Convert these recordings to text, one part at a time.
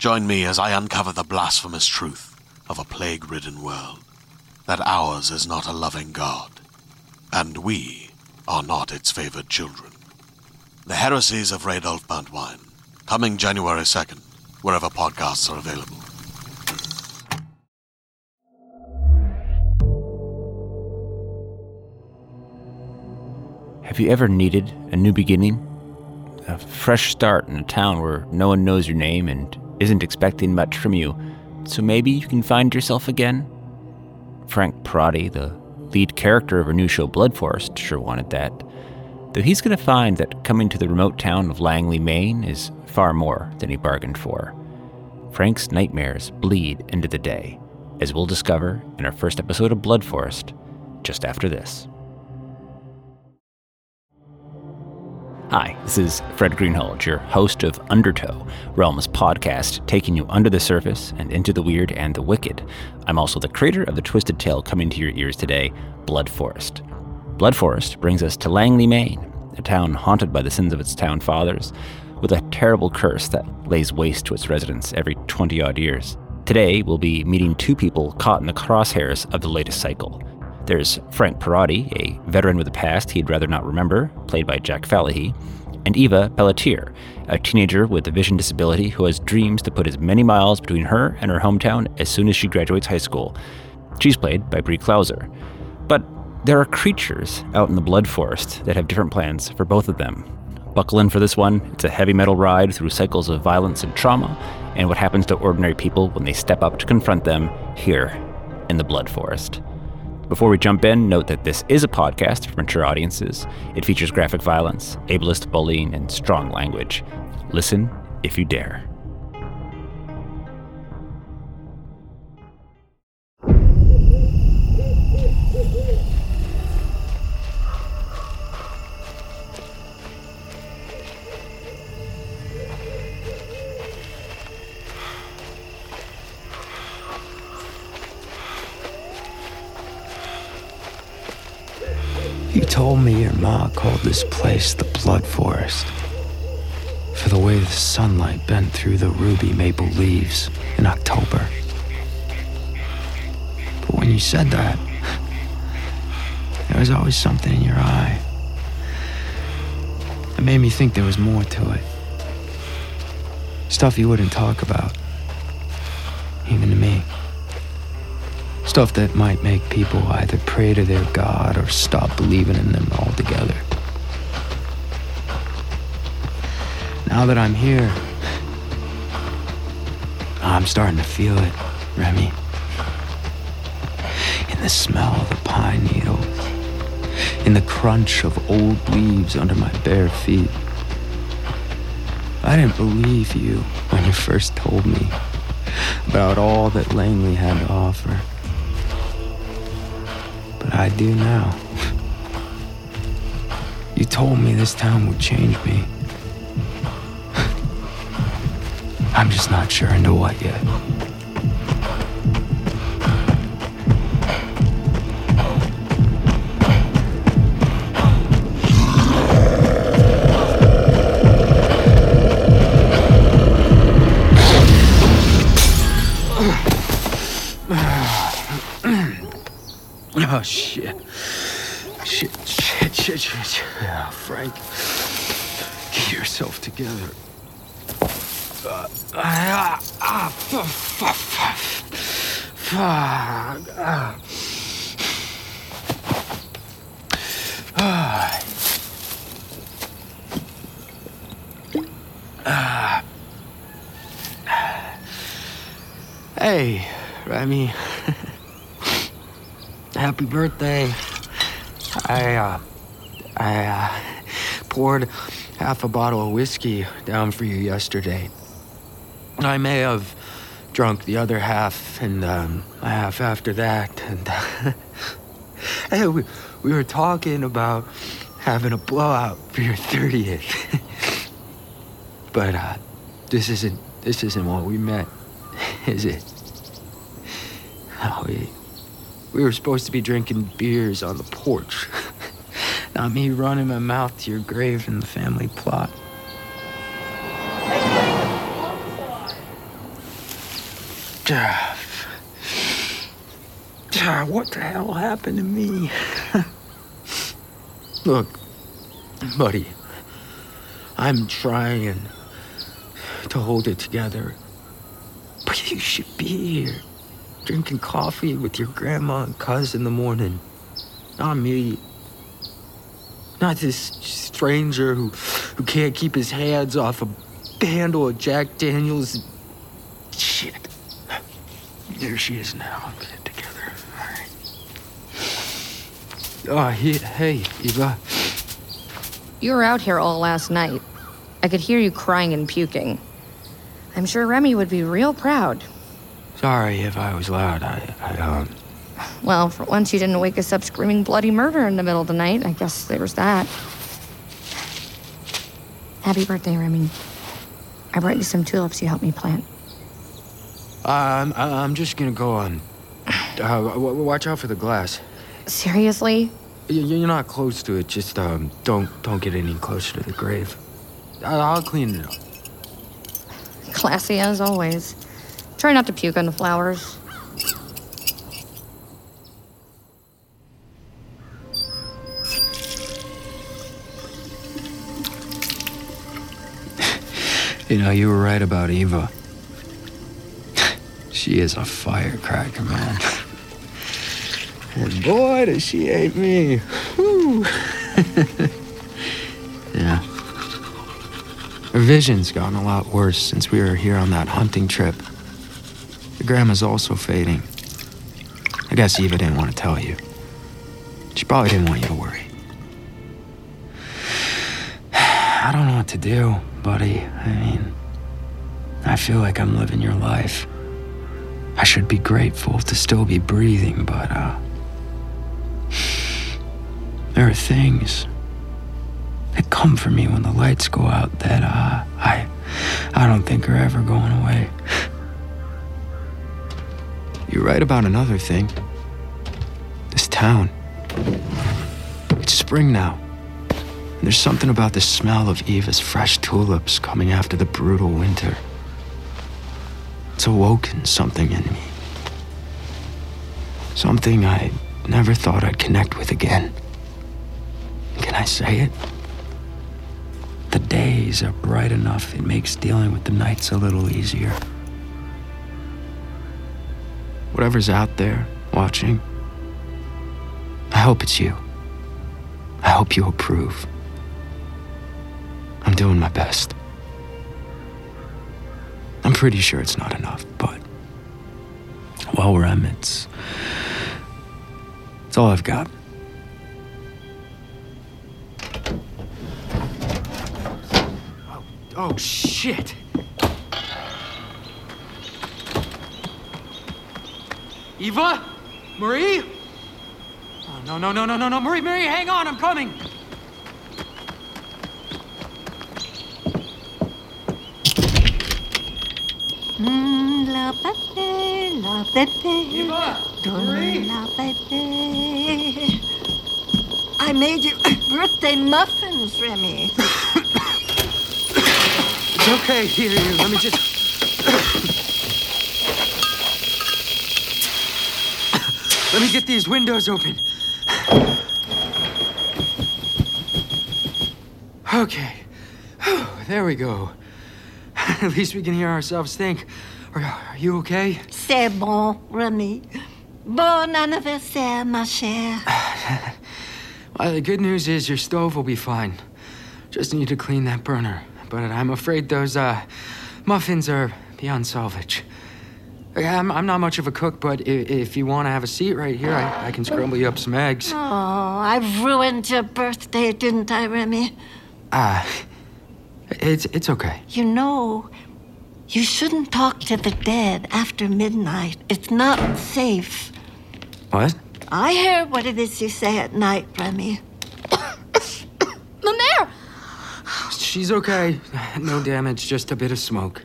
Join me as I uncover the blasphemous truth of a plague ridden world that ours is not a loving God, and we are not its favored children. The Heresies of Radolf Burntwine, coming January 2nd, wherever podcasts are available. Have you ever needed a new beginning? A fresh start in a town where no one knows your name and isn't expecting much from you, so maybe you can find yourself again? Frank Perotti, the lead character of our new show Blood Forest, sure wanted that. Though he's going to find that coming to the remote town of Langeley, Maine is far more than he bargained for. Frank's nightmares bleed into the day, as we'll discover in our first episode of Blood Forest, just after this. Hi, this is Fred Greenhalgh, your host of Undertow, Realms podcast, taking you under the surface and into the weird and the wicked. I'm also the creator of the twisted tale coming to your ears today, Blood Forest. Blood Forest brings us to Langeley, Maine, a town haunted by the sins of its town fathers, with a terrible curse that lays waste to its residents every 20 odd years. Today, we'll be meeting two people caught in the crosshairs of the latest cycle there's Frank Perotti, a veteran with a past he'd rather not remember, played by Jack Falahee, and Eva Pelletier, a teenager with a vision disability who has dreams to put as many miles between her and her hometown as soon as she graduates high school. She's played by Brie Klauser. But there are creatures out in the blood forest that have different plans for both of them. Buckle in for this one. It's a heavy metal ride through cycles of violence and trauma, and what happens to ordinary people when they step up to confront them here in the blood forest. Before we jump in, note that this is a podcast for mature audiences. It features graphic violence, ableist bullying, and strong language. Listen if you dare. Told me your ma called this place the Blood Forest for the way the sunlight bent through the ruby maple leaves in October. But when you said that, there was always something in your eye. It made me think there was more to it. Stuff you wouldn't talk about, even to me. Stuff that might make people either pray to their God or stop believing in them altogether. Now that I'm here, I'm starting to feel it, Remy. In the smell of the pine needles, in the crunch of old leaves under my bare feet. I didn't believe you when you first told me about all that Langeley had to offer. I do now. You told me this town would change me. I'm just not sure into what yet. Oh shit. Shit, shit, shit, shit. Yeah, Frank. Get yourself together. Uh, ah, ah, f- f- f- Fuck. Ah. Ah. Ah. Hey, Remy. Happy birthday. I, uh, I, uh, poured half a bottle of whiskey down for you yesterday. I may have drunk the other half and um, half after that. And hey, we, we were talking about having a blowout for your 30th. but uh, this isn't this isn't what we meant, is it? No, we, we were supposed to be drinking beers on the porch. Not me running my mouth to your grave in the family plot. What the hell happened to me? Look, buddy, I'm trying to hold it together. But you should be here, drinking coffee with your grandma and cuz in the morning. Not me. Not this stranger who, who can't keep his hands off a handle of Jack Daniels. Shit. There she is now. Get it together. All right. Oh, he, hey, Eva. You were out here all last night. I could hear you crying and puking. I'm sure Remy would be real proud. Sorry if I was loud. I, I, um. Well, for once you didn't wake us up screaming bloody murder in the middle of the night. I guess there was that. Happy birthday, Remy. I brought you some tulips you helped me plant. I'm, I'm just gonna go on. Uh, w- watch out for the glass. Seriously? You're not close to it. Just um, don't don't get any closer to the grave. I'll clean it up. Classy as always. Try not to puke on the flowers. You know, you were right about Eva. she is a firecracker, man. And boy, does she hate me. Yeah. Her vision's gotten a lot worse since we were here on that hunting trip. Grandma's also fading. I guess Eva didn't want to tell you. She probably didn't want you to worry. I don't know what to do, buddy. I mean, I feel like I'm living your life. I should be grateful to still be breathing, but, uh. There are things that come for me when the lights go out that, uh, I. I don't think are ever going away. You're right about another thing. This town. It's spring now. And there's something about the smell of Eva's fresh tulips coming after the brutal winter. It's awoken something in me. Something I never thought I'd connect with again. Can I say it? The days are bright enough, it makes dealing with the nights a little easier. Whatever's out there watching, I hope it's you. I hope you approve. I'm doing my best. I'm pretty sure it's not enough, but while we're at it's it's all I've got. Oh, oh shit! Eva, Marie. Oh no no no no no no, Marie Marie, hang on, I'm coming. Mm, la bébé, la bébé. Eva, Donne Marie. la bébé. I made you birthday muffins, Remy. It's okay. Here, here. Let me just. Let me get these windows open. Okay. There we go. At least we can hear ourselves think Are, are you okay? C'est bon, Remy. Bon anniversaire, ma chère. Well, the good news is your stove will be fine. Just need to clean that burner. But I'm afraid those uh, muffins are beyond salvage. Yeah, I'm, I'm not much of a cook, but if, if you want to have a seat right here, I, I can scramble you up some eggs. Oh, I've ruined your birthday, didn't I, Remy? Ah, it's it's okay. You know, you shouldn't talk to the dead after midnight. It's not safe. What? I hear what it is you say at night, Remy. Mamaire! She's okay. No damage, just a bit of smoke.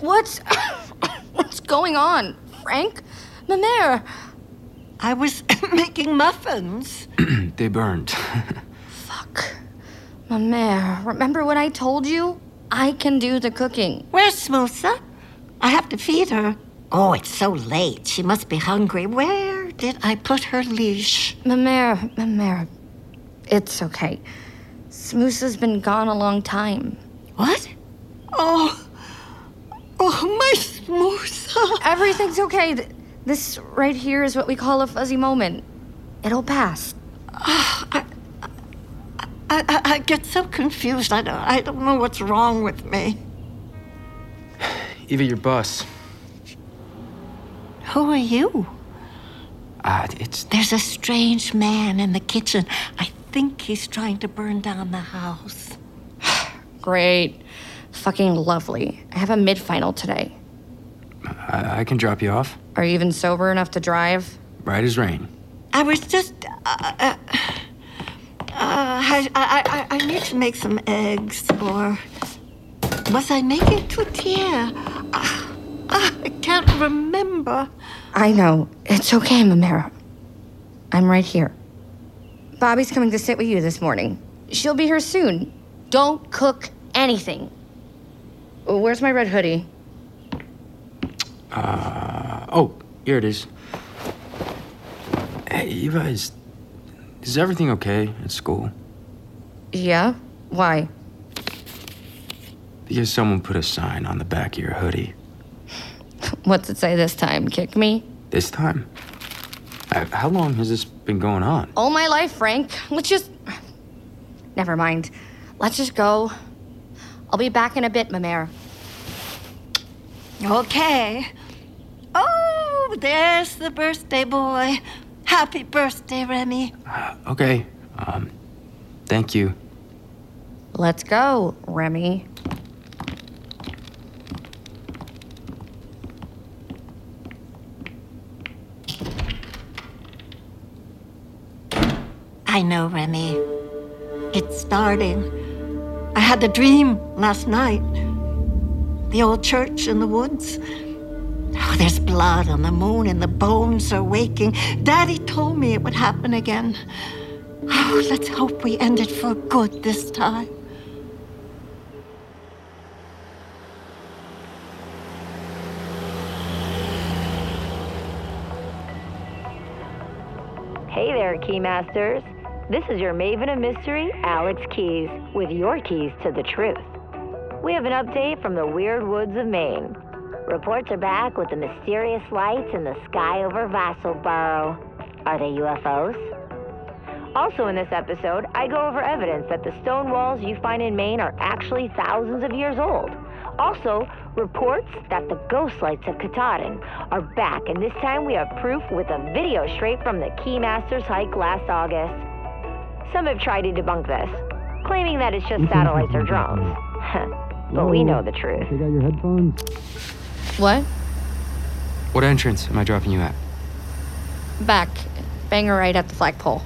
What's. What's going on? Frank? Mamaire! I was making muffins. they burned. Fuck. Mamaire, remember what I told you? I can do the cooking. Where's Smoosa? I have to feed her. Oh, it's so late. She must be hungry. Where did I put her leash? Mamaire, Mamaire. It's okay. Smoosa's been gone a long time. What? Oh, oh, my Smoosa. Everything's okay. This right here is what we call a fuzzy moment. It'll pass. I, I, I get so confused. I don't, I don't know what's wrong with me. Eva, your boss. Who are you? Ah, it's There's a strange man in the kitchen. I think he's trying to burn down the house. Great. Fucking lovely. I have a mid final today. I, I can drop you off. Are you even sober enough to drive? Right as rain. I was just. Uh, uh, uh, I, I, I, I need to make some eggs, or. Was I making tortilla? Ah, ah, I can't remember. I know. It's okay, Mamera. I'm right here. Bobby's coming to sit with you this morning. She'll be here soon. Don't cook anything. Where's my red hoodie? Uh, oh, here it is. Hey, Eva, is, is everything okay at school? Yeah? Why? Because someone put a sign on the back of your hoodie. What's it say this time? Kick me? This time? Uh, how long has this been going on? All my life, Frank. Let's just. Never mind. Let's just go. I'll be back in a bit, Mamere. Okay. Oh, there's the birthday boy. Happy birthday, Remy. Okay, um, thank you. Let's go, Remy. I know, Remy. It's starting. I had the dream last night. The old church in the woods. Oh, there's blood on the moon and the bones are waking. Daddy told me it would happen again. Oh, let's hope we end it for good this time. Hey there, Keymasters. This is your Maven of Mystery, Alex Keys, with your keys to the truth. We have an update from the weird woods of Maine. Reports are back with the mysterious lights in the sky over Vassalboro. Are they UFOs? Also, in this episode, I go over evidence that the stone walls you find in Maine are actually thousands of years old. Also, reports that the ghost lights of Katahdin are back, and this time we have proof with a video straight from the Keymasters hike last August. Some have tried to debunk this, claiming that it's just satellites or drones. but we know the truth. got your headphones? What? What entrance am I dropping you at? Back. Banger right at the flagpole.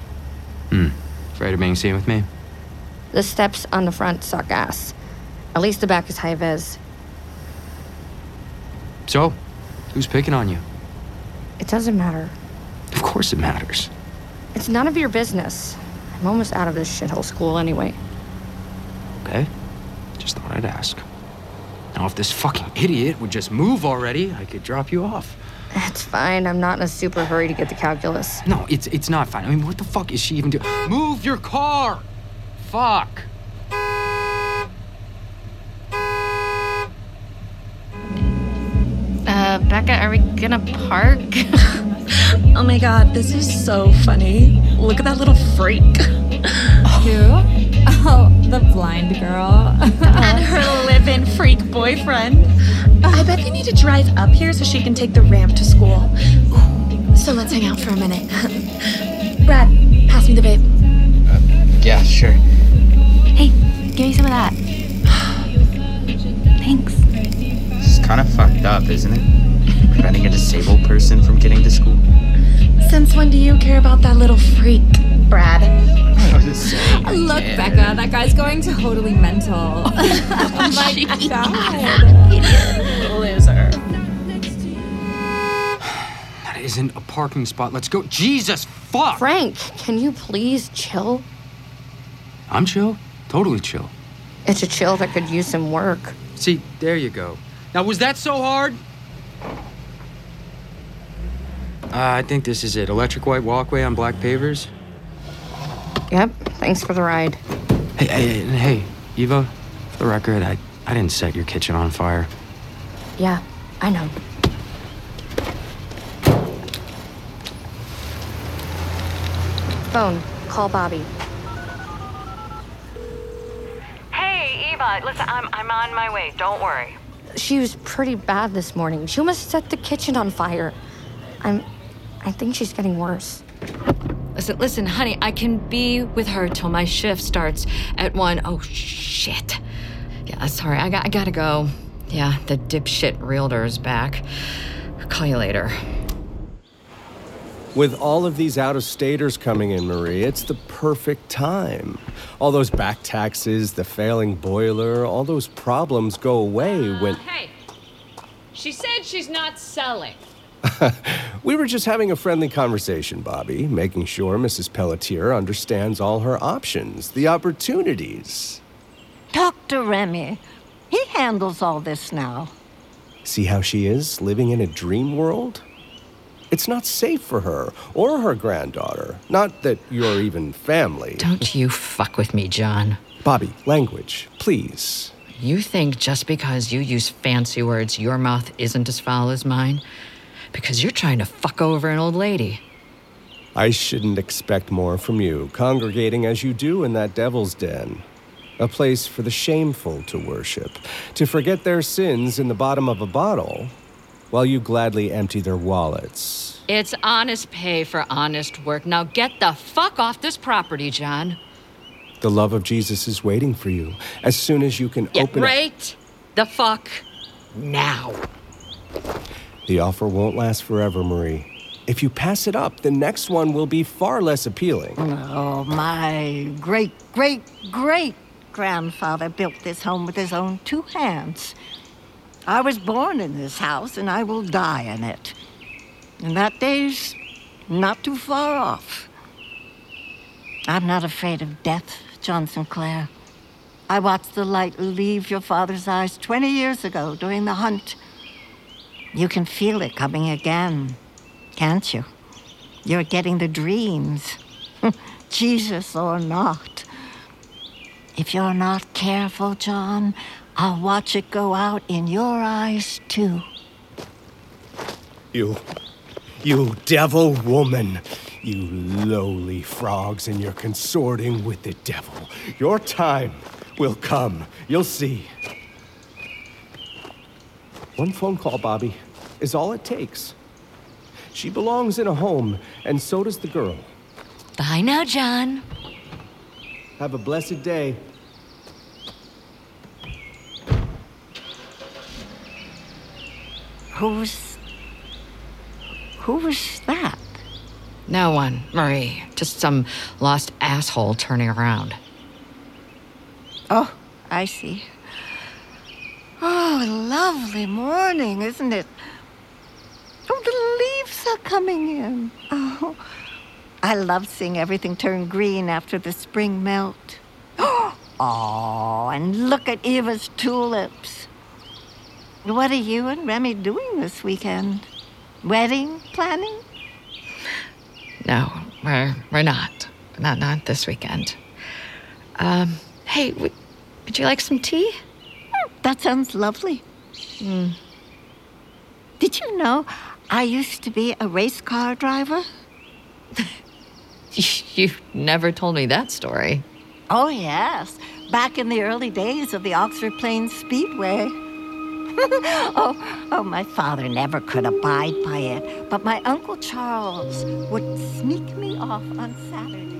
Hmm. Afraid of being seen with me? The steps on the front suck ass. At least the back is high vis. So, who's picking on you? It doesn't matter. Of course it matters. It's none of your business. I'm almost out of this shithole school anyway. Okay? Just thought I'd ask. Now, if this fucking idiot would just move already, I could drop you off. It's fine. I'm not in a super hurry to get the calculus. No, it's it's not fine. I mean, what the fuck is she even doing? Move your car! Fuck! Uh, Becca, are we gonna park? oh my god, this is so funny. Look at that little freak. Who? Oh, the blind girl. and her live-in freak boyfriend. I bet they need to drive up here so she can take the ramp to school. So let's hang out for a minute. Brad, pass me the vape. Uh, yeah, sure. Hey, give me some of that. Thanks. This is kind of fucked up, isn't it? Preventing a disabled person from getting to school. Since when do you care about that little freak, Brad? Look, Becca, that guy's going totally mental. oh my god. Loser. That isn't a parking spot. Let's go. Jesus fuck! Frank, can you please chill? I'm chill. Totally chill. It's a chill that could use some work. See, there you go. Now, was that so hard? Uh, I think this is it. Electric white walkway on black pavers. Yep. Thanks for the ride. Hey, hey, hey, Eva. For the record, I, I didn't set your kitchen on fire. Yeah, I know. Phone. Call Bobby. Hey, Eva. Listen, I'm I'm on my way. Don't worry. She was pretty bad this morning. She almost set the kitchen on fire. I'm. I think she's getting worse. Listen, listen, honey, I can be with her till my shift starts at one. Oh, shit. Yeah, sorry, I, got, I gotta go. Yeah, the dipshit realtor's back. I'll call you later. With all of these out of staters coming in, Marie, it's the perfect time. All those back taxes, the failing boiler, all those problems go away uh, when. Hey, she said she's not selling. we were just having a friendly conversation, Bobby, making sure Mrs. Pelletier understands all her options, the opportunities. Talk to Remy. He handles all this now. See how she is, living in a dream world? It's not safe for her or her granddaughter. Not that you're even family. Don't you fuck with me, John. Bobby, language, please. You think just because you use fancy words, your mouth isn't as foul as mine? Because you're trying to fuck over an old lady. I shouldn't expect more from you, congregating as you do in that devil's den. A place for the shameful to worship, to forget their sins in the bottom of a bottle, while you gladly empty their wallets. It's honest pay for honest work. Now get the fuck off this property, John. The love of Jesus is waiting for you as soon as you can yeah, open right the fuck now. The offer won't last forever, Marie. If you pass it up, the next one will be far less appealing. Oh, my great, great, great grandfather built this home with his own two hands. I was born in this house, and I will die in it. And that day's not too far off. I'm not afraid of death, John Sinclair. I watched the light leave your father's eyes 20 years ago during the hunt. You can feel it coming again, can't you? You're getting the dreams, Jesus or not. If you're not careful, John, I'll watch it go out in your eyes, too. You. You devil woman. You lowly frogs, and you're consorting with the devil. Your time will come. You'll see. One phone call, Bobby, is all it takes. She belongs in a home, and so does the girl. Bye now, John. Have a blessed day. Who's. Who's that? No one, Marie. Just some lost asshole turning around. Oh, I see. Oh, lovely morning, isn't it? Oh, the leaves are coming in. Oh, I love seeing everything turn green after the spring melt. Oh, and look at Eva's tulips. What are you and Remy doing this weekend? Wedding planning? No, we're we're not. Not not this weekend. Um, hey, would you like some tea? That sounds lovely. Mm. Did you know I used to be a race car driver? you never told me that story. Oh, yes. Back in the early days of the Oxford Plains Speedway. oh, oh, my father never could abide by it, but my Uncle Charles would sneak me off on Saturday.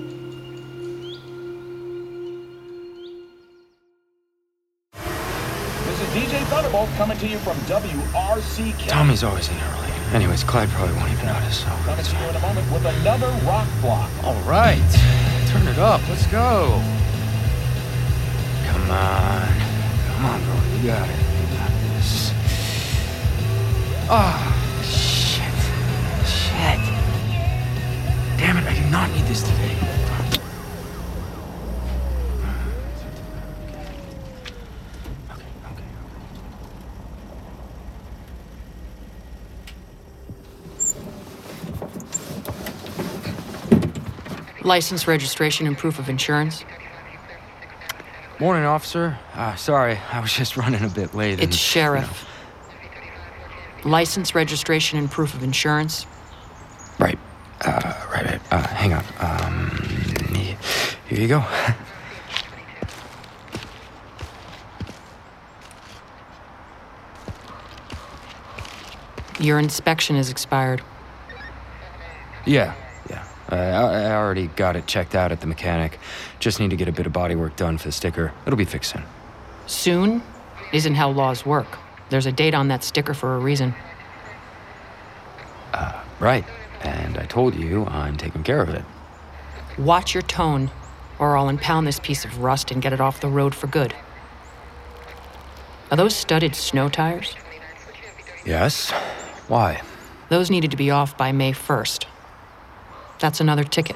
DJ Thunderbolt coming to you from WRCK. Tommy's always in early. Anyways, Clyde probably won't even notice. So. Coming to you in a moment with another rock block. All right, turn it up. Let's go. Come on, come on, bro. You got it. You got this. Oh, shit, shit. Damn it! I do not need this today. License, registration, and proof of insurance. Morning, officer. Uh, sorry, I was just running a bit late. and, It's sheriff. License, registration, and proof of insurance. Right. Uh, right, right. Uh, hang on. Um, here you go. Your inspection is expired. yeah, I, I already got it checked out at the mechanic. Just need to get a bit of body work done for the sticker. It'll be fixed soon. Soon isn't how laws work. There's a date on that sticker for a reason. Uh, right. And I told you I'm taking care of it. Watch your tone, or I'll impound this piece of rust and get it off the road for good. Are those studded snow tires? Yes? Why? Those needed to be off by May 1st. That's another ticket.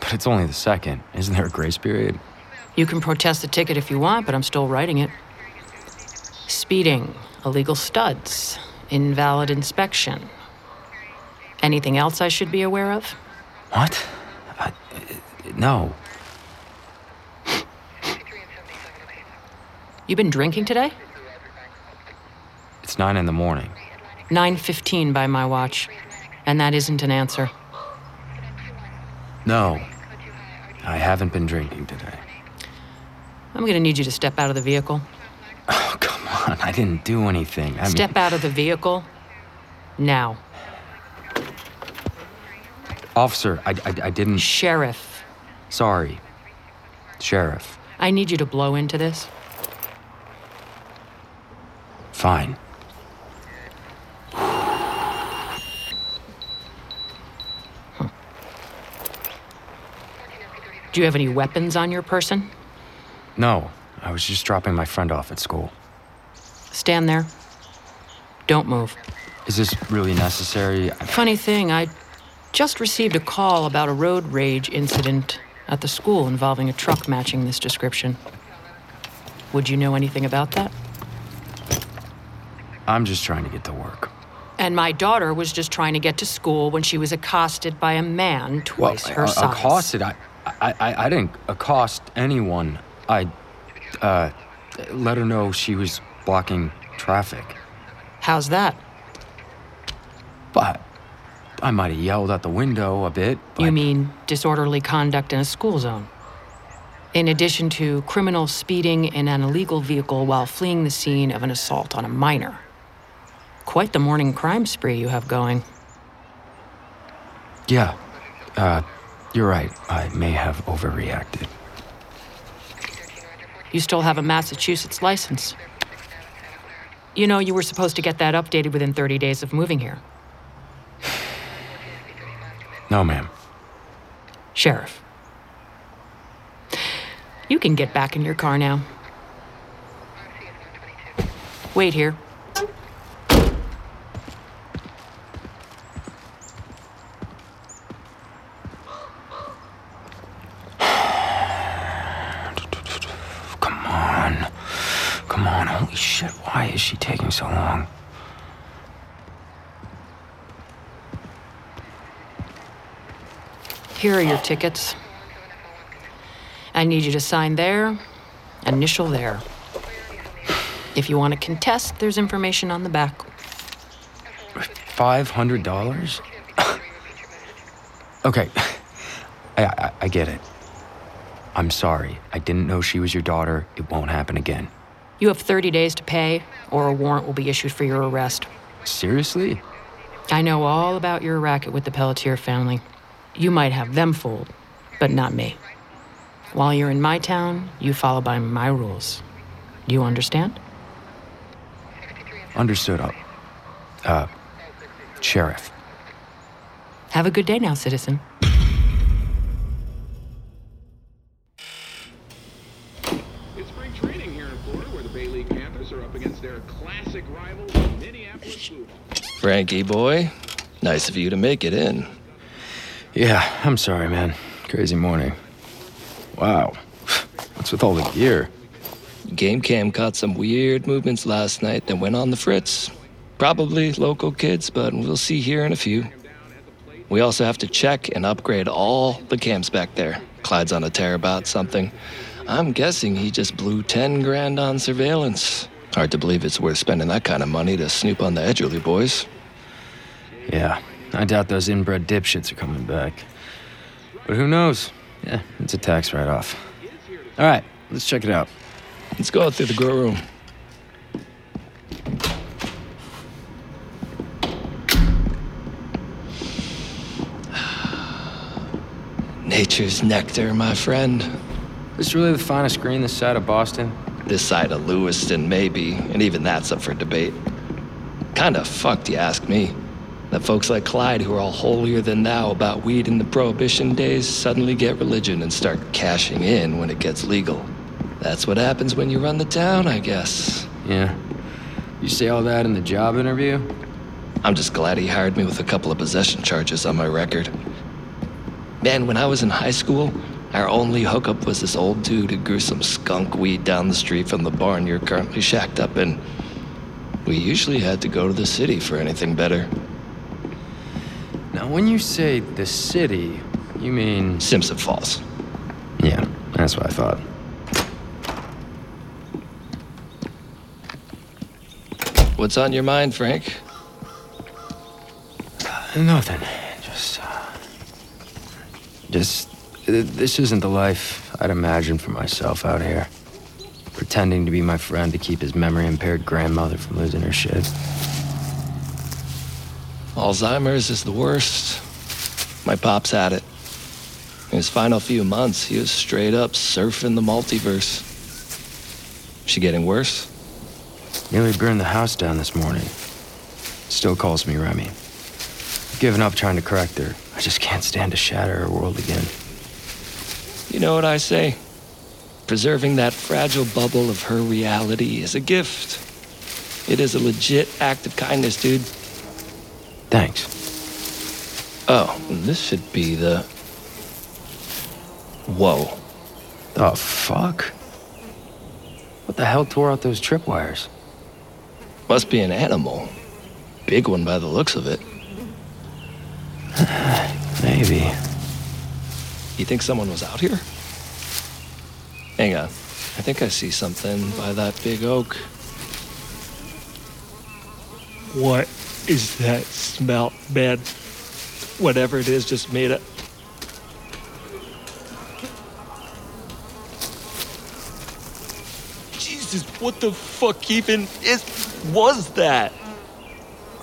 But it's only the second. Isn't there a grace period? You can protest the ticket if you want, but I'm still writing it. Speeding, illegal studs, invalid inspection. Anything else I should be aware of? What? I, no. You've been drinking today? It's nine in the morning. 9:15 by my watch. And that isn't an answer. No. I haven't been drinking today. I'm going to need you to step out of the vehicle. Oh, come on. I didn't do anything. I Step mean, out of the vehicle. Now. Officer, I, I, I didn't. Sheriff. Sorry. Sheriff. I need you to blow into this. Fine. Do you have any weapons on your person? No. I was just dropping my friend off at school. Stand there. Don't move. Is this really necessary? Funny thing, I just received a call about a road rage incident at the school involving a truck matching this description. Would you know anything about that? I'm just trying to get to work. And my daughter was just trying to get to school when she was accosted by a man twice her uh, size. accosted. I, I, I, I didn't accost anyone. I, uh, let her know she was blocking traffic. How's that? But I might have yelled out the window a bit. You mean disorderly conduct in a school zone? In addition to criminal speeding in an illegal vehicle while fleeing the scene of an assault on a minor. Quite the morning crime spree you have going. Yeah, uh, you're right. I may have overreacted. You still have a Massachusetts license. You know, you were supposed to get that updated within 30 days of moving here. No, ma'am. Sheriff. You can get back in your car now. Wait here. Come on. Come on. Holy shit. Why is she taking so long? Here are your tickets. I need you to sign there, initial there. If you want to contest, there's information on the back. $500? okay, I, I, I get it. I'm sorry. I didn't know she was your daughter. It won't happen again. You have 30 days to pay, or a warrant will be issued for your arrest. Seriously? I know all about your racket with the Pelletier family. You might have them fooled, but not me. While you're in my town, you follow by my rules. You understand? Understood. Uh, uh, Sheriff. Have a good day now, citizen. It's spring training here in Florida, where the Bay League Panthers are up against their classic rivals, Minneapolis Blue. Frankie boy, nice of you to make it in. Yeah, I'm sorry, man. Crazy morning. Wow. What's with all the gear? Game cam caught some weird movements last night that went on the fritz. Probably local kids, but we'll see here in a few. We also have to check and upgrade all the cams back there. Clyde's on a tear about something. I'm guessing he just blew 10 grand on surveillance. Hard to believe it's worth spending that kind of money to snoop on the Edgerly boys. Yeah, I doubt those inbred dipshits are coming back. But who knows? Yeah, it's a tax write off. All right, let's check it out. Let's go out through the grow room. Nature's nectar, my friend. This really the finest green this side of Boston? This side of Lewiston, maybe, and even that's up for debate. Kinda fucked, you ask me. That folks like Clyde, who are all holier than thou about weed in the Prohibition days, suddenly get religion and start cashing in when it gets legal. That's what happens when you run the town, I guess. Yeah. You say all that in the job interview? I'm just glad he hired me with a couple of possession charges on my record. Man, when I was in high school, our only hookup was this old dude who grew some skunk weed down the street from the barn you're currently shacked up in. We usually had to go to the city for anything better. Now, when you say the city, you mean. Simpson Falls. Yeah, that's what I thought. What's on your mind, Frank? Nothing. Just. Uh, just. uh, This isn't the life I'd imagined for myself out here. Pretending to be my friend to keep his memory impaired grandmother from losing her shit. Alzheimer's is the worst. My pops had it. In his final few months, he was straight up surfing the multiverse. She getting worse? Nearly burned the house down this morning. Still calls me Remy. Given up trying to correct her. I just can't stand to shatter her world again. You know what I say? Preserving that fragile bubble of her reality is a gift. It is a legit act of kindness, dude. Thanks. Oh, this should be the. Whoa. The fuck? What the hell tore out those tripwires? Must be an animal. Big one by the looks of it. Maybe. You think someone was out here? Hang on. I think I see something by that big oak. What is that smell, man? Whatever it is, just made it. Jesus, what the fuck even is was that?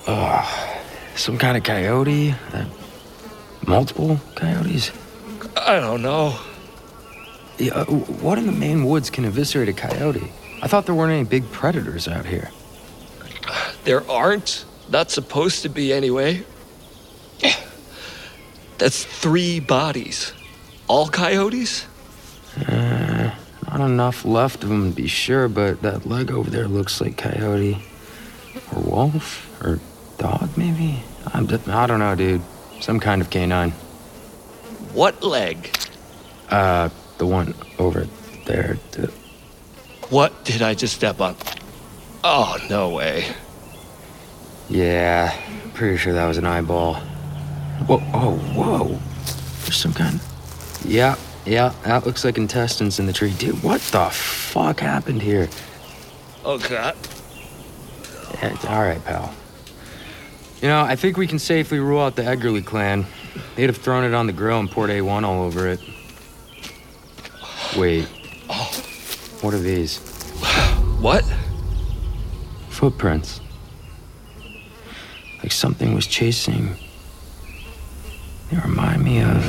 Ugh. Some kind of coyote? Uh, multiple coyotes? I don't know. Yeah, uh, what in the Maine woods can eviscerate a coyote? I thought there weren't any big predators out here. There aren't. Not supposed to be anyway. That's three bodies. All coyotes? Uh, not enough left of them to be sure, but that leg over there looks like coyote. Or wolf? Or dog, maybe? I'm I don't know, dude. Some kind of canine. What leg? Uh, the one over there. The, What did I just step on? Oh, no way. Yeah, pretty sure that was an eyeball. Whoa, oh, whoa. There's some kind. Yeah, yeah, that looks like intestines in the tree. Dude, what the fuck happened here? Oh, God. Yeah, all right, pal. You know, I think we can safely rule out the Eggerly clan. They'd have thrown it on the grill and poured A1 all over it. Wait. Oh. What are these? What? Footprints. Like something was chasing. They remind me of.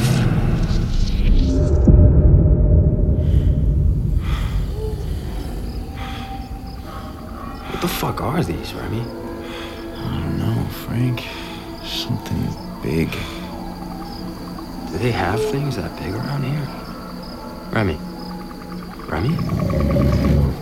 What the fuck are these, Remy? I don't know, Frank. Something big. Do they have things that big around here? Remy. Remy? Remy!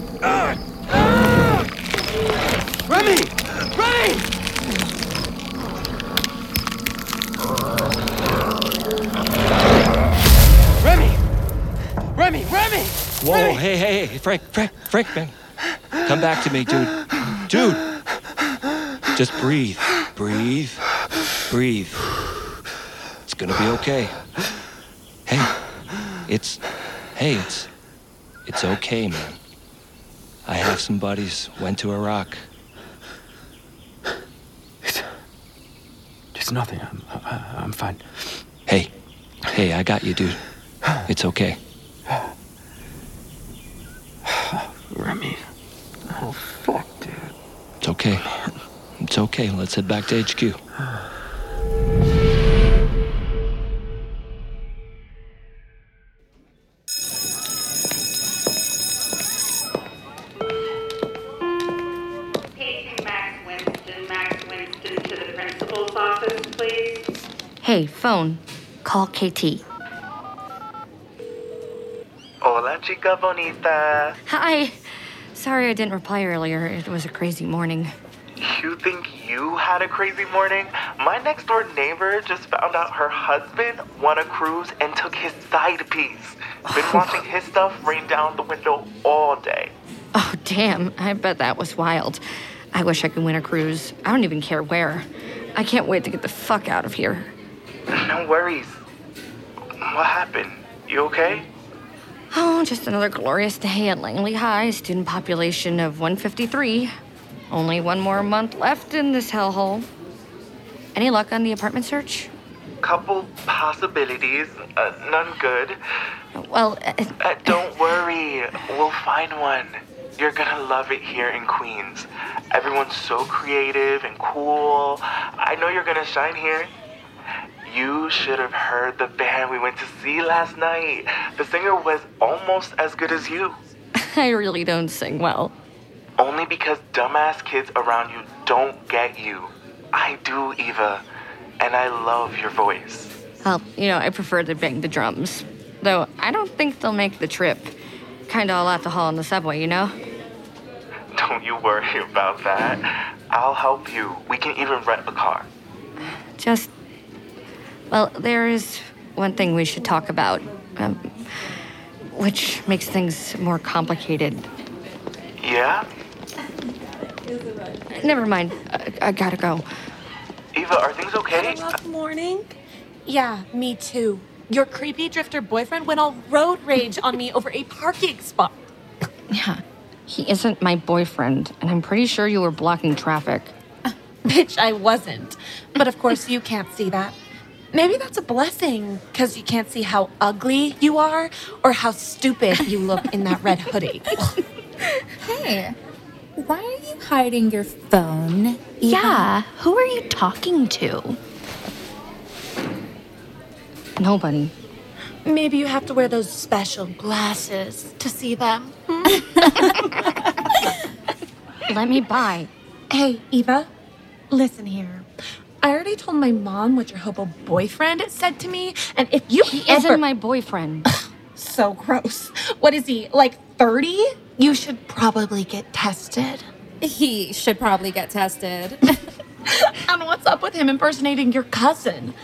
Whoa, Remy! hey, hey, hey, Frank, Frank, Frank, man. Come back to me, dude. Dude! Just breathe. Breathe. Breathe. It's gonna be okay. Hey, it's. Hey, it's. It's okay, man. I have some buddies, went to Iraq. It's nothing. I'm, I'm fine. Hey, hey, I got you, dude. It's okay. Remy. Oh, fuck, dude. It's okay. It's okay. Let's head back to HQ. Max Winston, Max Winston to the principal's office, please. Hey, phone. Call KT. Hola, chica bonita. Hi. Sorry I didn't reply earlier. It was a crazy morning. Think you had a crazy morning? My next door neighbor just found out her husband won a cruise and took his side piece. Been watching his stuff rain down the window all day. Oh, damn. I bet that was wild. I wish I could win a cruise. I don't even care where. I can't wait to get the fuck out of here. No worries. What happened? You okay? Oh, just another glorious day at Langeley High, student population of 153. Only one more month left in this hellhole. Any luck on the apartment search? Couple possibilities, uh, none good. Well, uh, Uh, don't worry, we'll find one. You're gonna love it here in Queens. Everyone's so creative and cool. I know you're gonna shine here. You should have heard the band we went to see last night. The singer was almost as good as you. I really don't sing well. Only because dumbass kids around you don't get you. I do, Eva. And I love your voice. Well, you know, I prefer to bang the drums. Though I don't think they'll make the trip. Kinda all at the hall on the subway, you know? Don't you worry about that. I'll help you. We can even rent a car. Just. Well, there is one thing we should talk about, um, which makes things more complicated. Yeah? Never mind. I, I gotta go. Eva, are things okay? Rough morning? Yeah, me too. Your creepy drifter boyfriend went all road rage on me over a parking spot. Yeah. He isn't my boyfriend, and I'm pretty sure you were blocking traffic. Bitch, I wasn't. But of course, you can't see that. Maybe that's a blessing, because you can't see how ugly you are or how stupid you look in that red hoodie. Hey, why are you hiding your phone? Eva? Yeah, who are you talking to? Nobody. Maybe you have to wear those special glasses to see them. Hmm? Let me buy. Hey, Eva, listen here. I already told my mom what your hobo boyfriend said to me, and if you He ever... isn't my boyfriend. so gross. What is he, like 30? You should probably get tested. He should probably get tested. And what's up with him impersonating your cousin?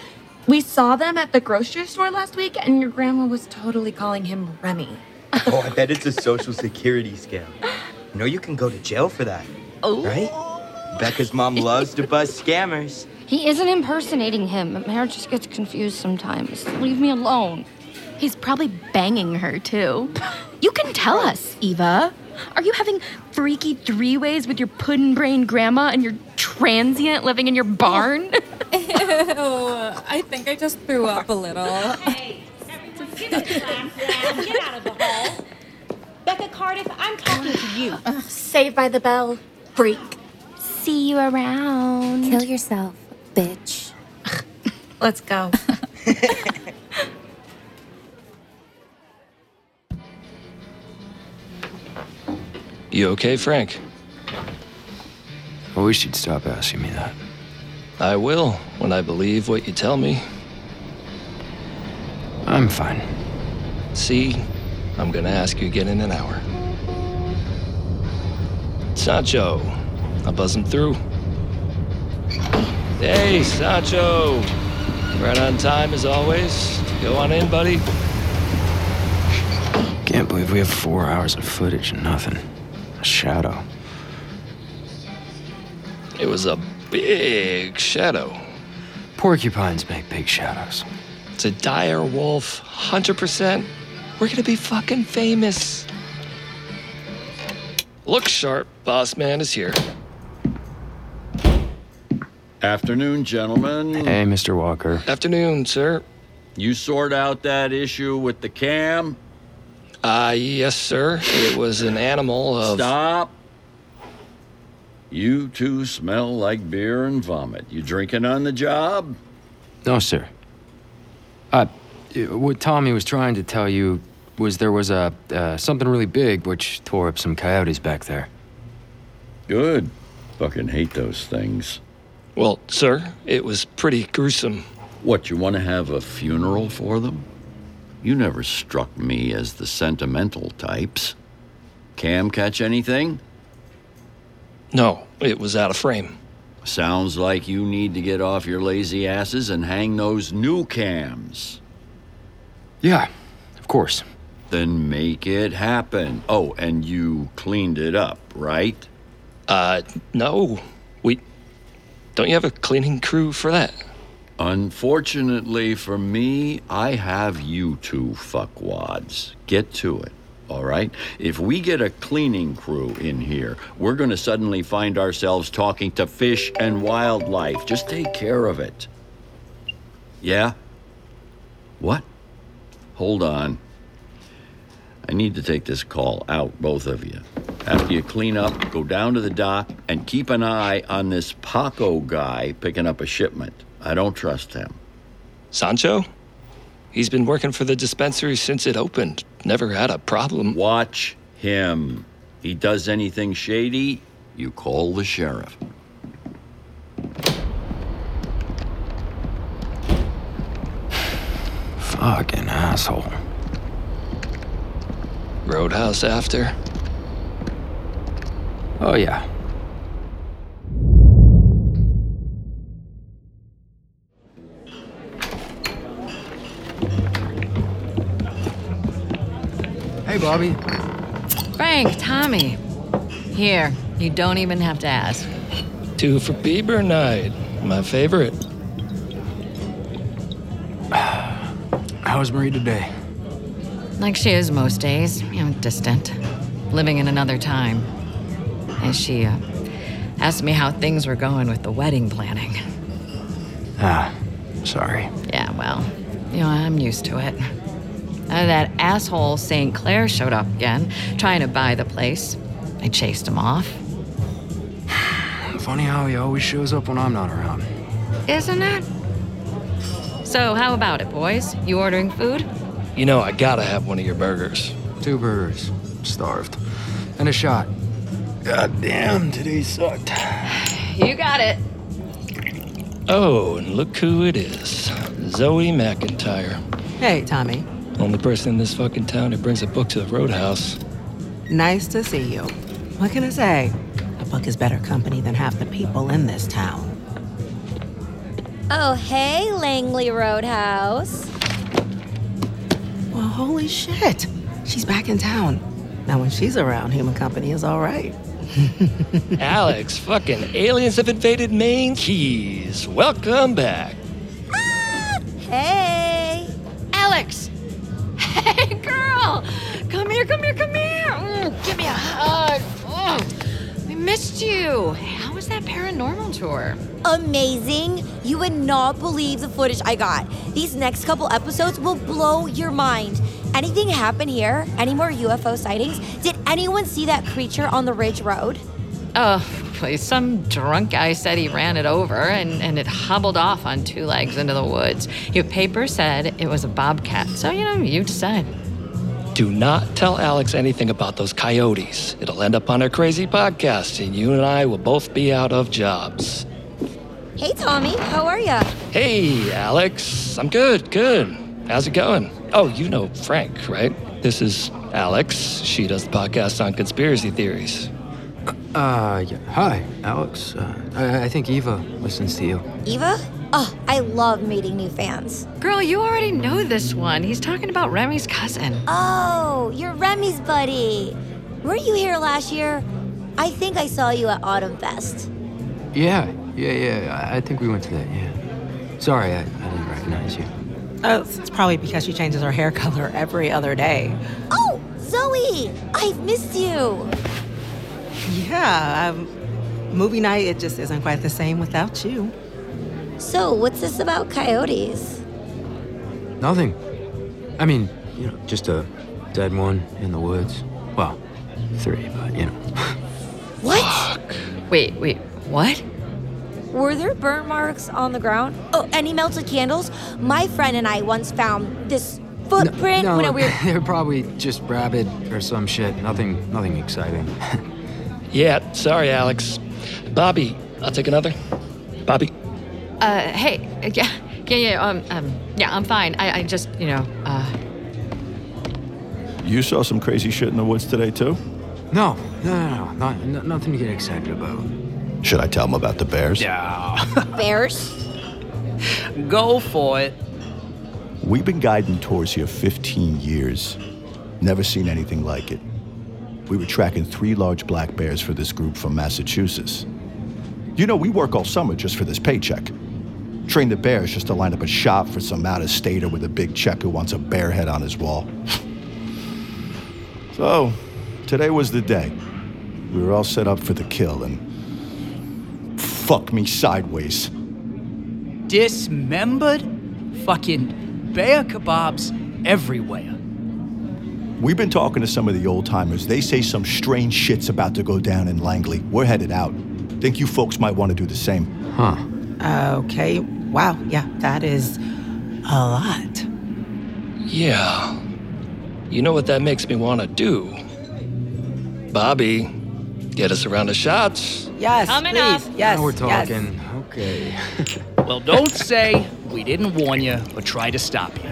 We saw them at the grocery store last week, and your grandma was totally calling him Remy. Oh, I bet it's a social security scam. You know you can go to jail for that. Oh. Right? Becca's mom loves to bust scammers. He isn't impersonating him. Mare just gets confused sometimes. Leave me alone. He's probably banging her, too. You can tell us, Eva. Are you having freaky three ways with your puddin' brain grandma and your transient living in your barn? Ew, I think I just threw up a little. Get out of the hall. Becca Cardiff, I'm talking to you. Uh, saved by the bell, freak. See you around. Kill yourself, bitch. Let's go. You okay, Frank? I wish you'd stop asking me that. I will when I believe what you tell me. I'm fine. See, I'm gonna ask you again in an hour. Sancho, I'll buzz him through. Hey, Sancho! Right on time as always. Go on in, buddy. Can't believe we have four hours of footage and nothing. A shadow. It was a big shadow. Porcupines make big shadows. It's a dire wolf, 100%. We're gonna be fucking famous. Look sharp, boss man is here. Afternoon, gentlemen. Hey, Mr. Walker. Afternoon, sir. You sort out that issue with the cam? Ah, uh, yes, sir. It was an animal of. Stop. You two smell like beer and vomit. You drinking on the job? No, sir. Uh, what Tommy was trying to tell you was there was a uh, something really big which tore up some coyotes back there. Good. Fucking hate those things. Well, sir, it was pretty gruesome. What, you want to have a funeral for them? You never struck me as the sentimental types. Cam catch anything? No, it was out of frame. Sounds like you need to get off your lazy asses and hang those new cams. Yeah, of course. Then make it happen. Oh, and you cleaned it up, right? Uh, no. We. Don't you have a cleaning crew for that? Unfortunately for me, I have you two fuckwads. Get to it, all right? If we get a cleaning crew in here, we're gonna suddenly find ourselves talking to fish and wildlife. Just take care of it. Yeah? What? Hold on. I need to take this call out, both of you. After you clean up, go down to the dock and keep an eye on this Paco guy picking up a shipment. I don't trust him. Sancho? He's been working for the dispensary since it opened. Never had a problem. Watch him. He does anything shady, you call the sheriff. Fucking asshole. Roadhouse after? Oh, yeah. Hey, Bobby. Frank, Tommy. Here, you don't even have to ask. Two for Bieber night. My favorite. How's Marie today? Like she is most days, you know, distant, living in another time. And she uh, asked me how things were going with the wedding planning. Ah, sorry. Yeah, well, you know, I'm used to it. Uh, that asshole St. Clair showed up again, trying to buy the place. I chased him off. Funny how he always shows up when I'm not around. Isn't it? So, how about it, boys? You ordering food? You know, I gotta have one of your burgers. Two burgers. Starved. And a shot. God damn, today sucked. You got it. Oh, and look who it is Zoe McIntyre. Hey, Tommy. Only person in this fucking town who brings a book to the roadhouse. Nice to see you. What can I say? A book is better company than half the people in this town. Oh, hey, Langeley Roadhouse. Well, holy shit. She's back in town. Now, when she's around, human company is all right. Alex, fucking aliens have invaded Maine Keys. Welcome back. Ah, hey. Alex! Hey, girl! Come here, come here, come here! Mm, give me a hug. Oh, we missed you. How was that paranormal tour? Amazing. You would not believe the footage I got. These next couple episodes will blow your mind. Anything happen here? Any more UFO sightings? Did anyone see that creature on the Ridge Road? Oh, please. Some drunk guy said he ran it over and, and it hobbled off on two legs into the woods. Your paper said it was a bobcat. So, you know, you decide. Do not tell Alex anything about those coyotes. It'll end up on our crazy podcast, and you and I will both be out of jobs. Hey, Tommy, how are ya? Hey, Alex. I'm good, good. How's it going? Oh, you know Frank, right? This is Alex. She does the podcast on conspiracy theories. Uh, yeah. Hi, Alex. Uh, I, I think Eva listens to you. Eva? Oh, I love meeting new fans. Girl, you already know this one. He's talking about Remy's cousin. Oh, you're Remy's buddy. Were you here last year? I think I saw you at Autumn Fest. Yeah, yeah, yeah. I, I think we went to that, yeah. Sorry, I, I didn't recognize you. Oh, it's probably because she changes her hair color every other day. Oh, Zoe! I've missed you. Yeah, um, movie night, it just isn't quite the same without you. So, what's this about coyotes? Nothing. I mean, you know, just a dead one in the woods. Well, three, but you know. What? Wait, wait, what? Were there burn marks on the ground? Oh, any melted candles? My friend and I once found this footprint no, when we were. they're probably just rabid or some shit. Nothing, nothing exciting. Yeah, sorry, Alex. Bobby, I'll take another. Bobby. Uh, hey, yeah, yeah, yeah, um, um, yeah, I'm fine. I, I just, you know, uh, You saw some crazy shit in the woods today, too? No, no, no, no, not, no nothing to get excited about. Should I tell them about the bears? Yeah. Bears? Go for it. We've been guiding tours here 15 years. Never seen anything like it. We were tracking three large black bears for this group from Massachusetts. You know, we work all summer just for this paycheck. Train the bears just to line up a shop for some out of stater with a big check who wants a bear head on his wall. so, today was the day. We were all set up for the kill, and fuck me sideways. Dismembered? Fucking bear kebabs everywhere. We've been talking to some of the old timers. They say some strange shit's about to go down in Langeley. We're headed out. Think you folks might want to do the same. Huh. Okay, wow, yeah, that is a lot. Yeah. You know what that makes me want to do? Bobby, get us a round of shots. Yes, Coming please. up. Yes, now we're yes. talking. Okay. Well, don't say we didn't warn you or try to stop you.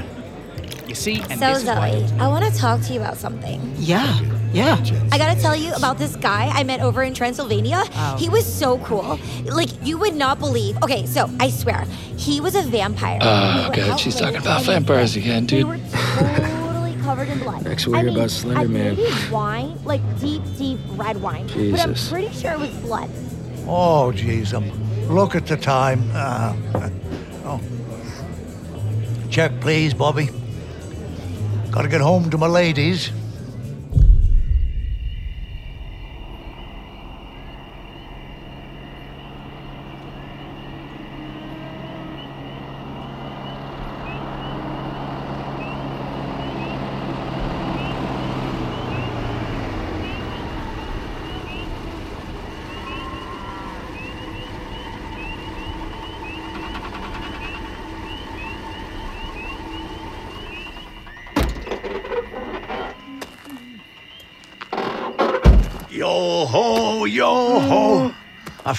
You see, and So, this is why- Zoe, I want to talk to you about something. Yeah, yeah. I gotta tell you about this guy I met over in Transylvania. Oh. He was so cool. Like, you would not believe. Okay, so I swear, he was a vampire. Oh, We God, she's talking about vampires again, They dude. were totally covered in blood. Next we I hear mean, about Slender I Man. wine, like deep, deep red wine. But I'm pretty sure it was blood. Oh, jeez, um, look at the time. Uh, oh. Check, please, Bobby. Gotta get home to my ladies.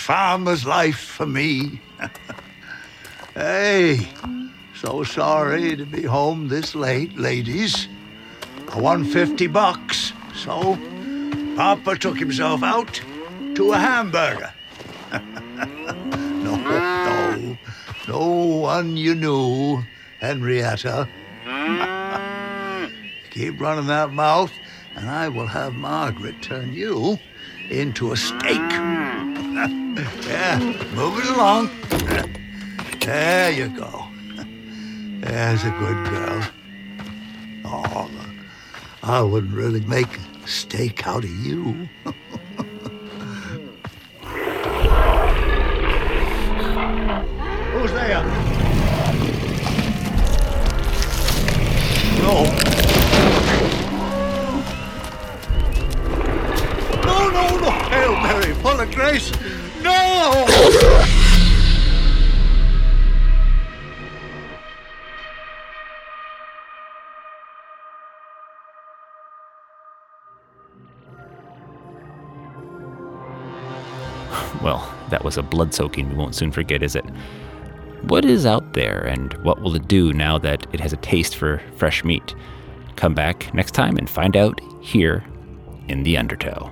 Farmer's life for me. hey, so sorry to be home this late, ladies. I won 50 bucks, so Papa took himself out to a hamburger. no, no, no one you knew, Henrietta. Keep running that mouth, and I will have Margaret turn you into a steak. Yeah, move it along. There you go. There's a good girl. Oh, I wouldn't really make steak out of you. Who's there? No. No, no, no. Hail Mary, full of grace. Well, that was a blood soaking we won't soon forget, is it? What is out there, and what will it do now that it has a taste for fresh meat? Come back next time and find out here in the Undertow.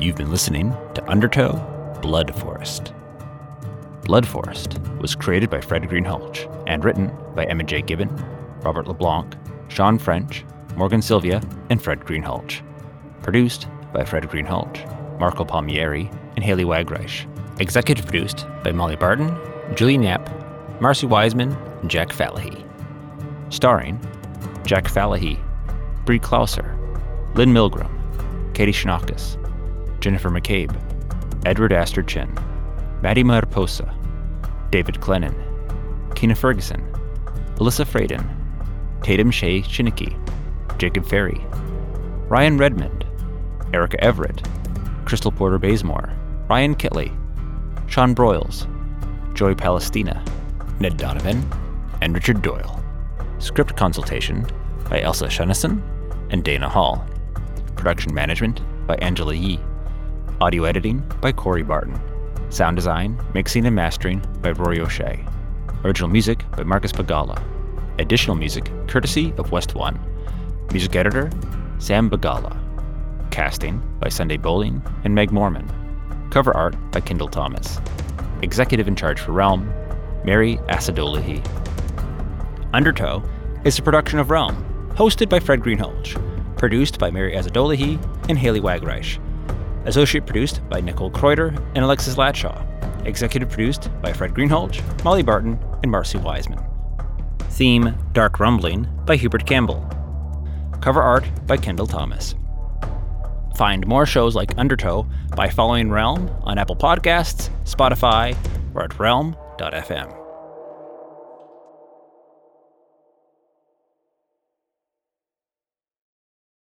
You've been listening to Undertow Blood Forest. Blood Forest was created by Fred Greenhalgh and written by Emma J. Gibbon, Robert LeBlanc, Sean French, Morgan Sylvia, and Fred Greenhalgh. Produced by Fred Greenhalgh, Marco Palmieri, and Haley Wagreich. Executive produced by Molly Barton, Julian Yap, Marcy Wiseman, and Jack Falahee. Starring Jack Falahee, Brie Klauser, Lynn Milgram, Katie Shinakis, Jennifer McCabe, Edward Astor Chin, Maddie Mariposa, David Glennon, Kina Ferguson, Alyssa Fraden, Tatum Shea Shinicki, Jacob Ferry, Ryan Redmond, Erica Everett, Crystal Porter Bazemore, Ryan Kitley, Sean Broyles, Joy Palestina, Ned Donovan, and Richard Doyle. Script consultation by Elsa Shunnison and Dana Hall. Production management by Angela Yee. Audio editing by Corey Barton. Sound design, mixing, and mastering by Rory O'Shea. Original music by Marcus Bagala. Additional music courtesy of West One. Music editor, Sam Bagala. Casting by Sunday Boling and Meg Morman. Cover art by Kendall Thomas. Executive in charge for Realm, Mary Asadolahi. Undertow is a production of Realm, hosted by Fred Greenhalgh, produced by Mary Asadolahi and Haley Wagreich. Associate produced by Nicole Kreuter and Alexis Latshaw. Executive produced by Fred Greenhalgh, Molly Barton, and Marcy Wiseman. Theme Dark Rumbling by Hubert Campbell. Cover art by Kendall Thomas. Find more shows like Undertow by following Realm on Apple Podcasts, Spotify, or at realm.fm.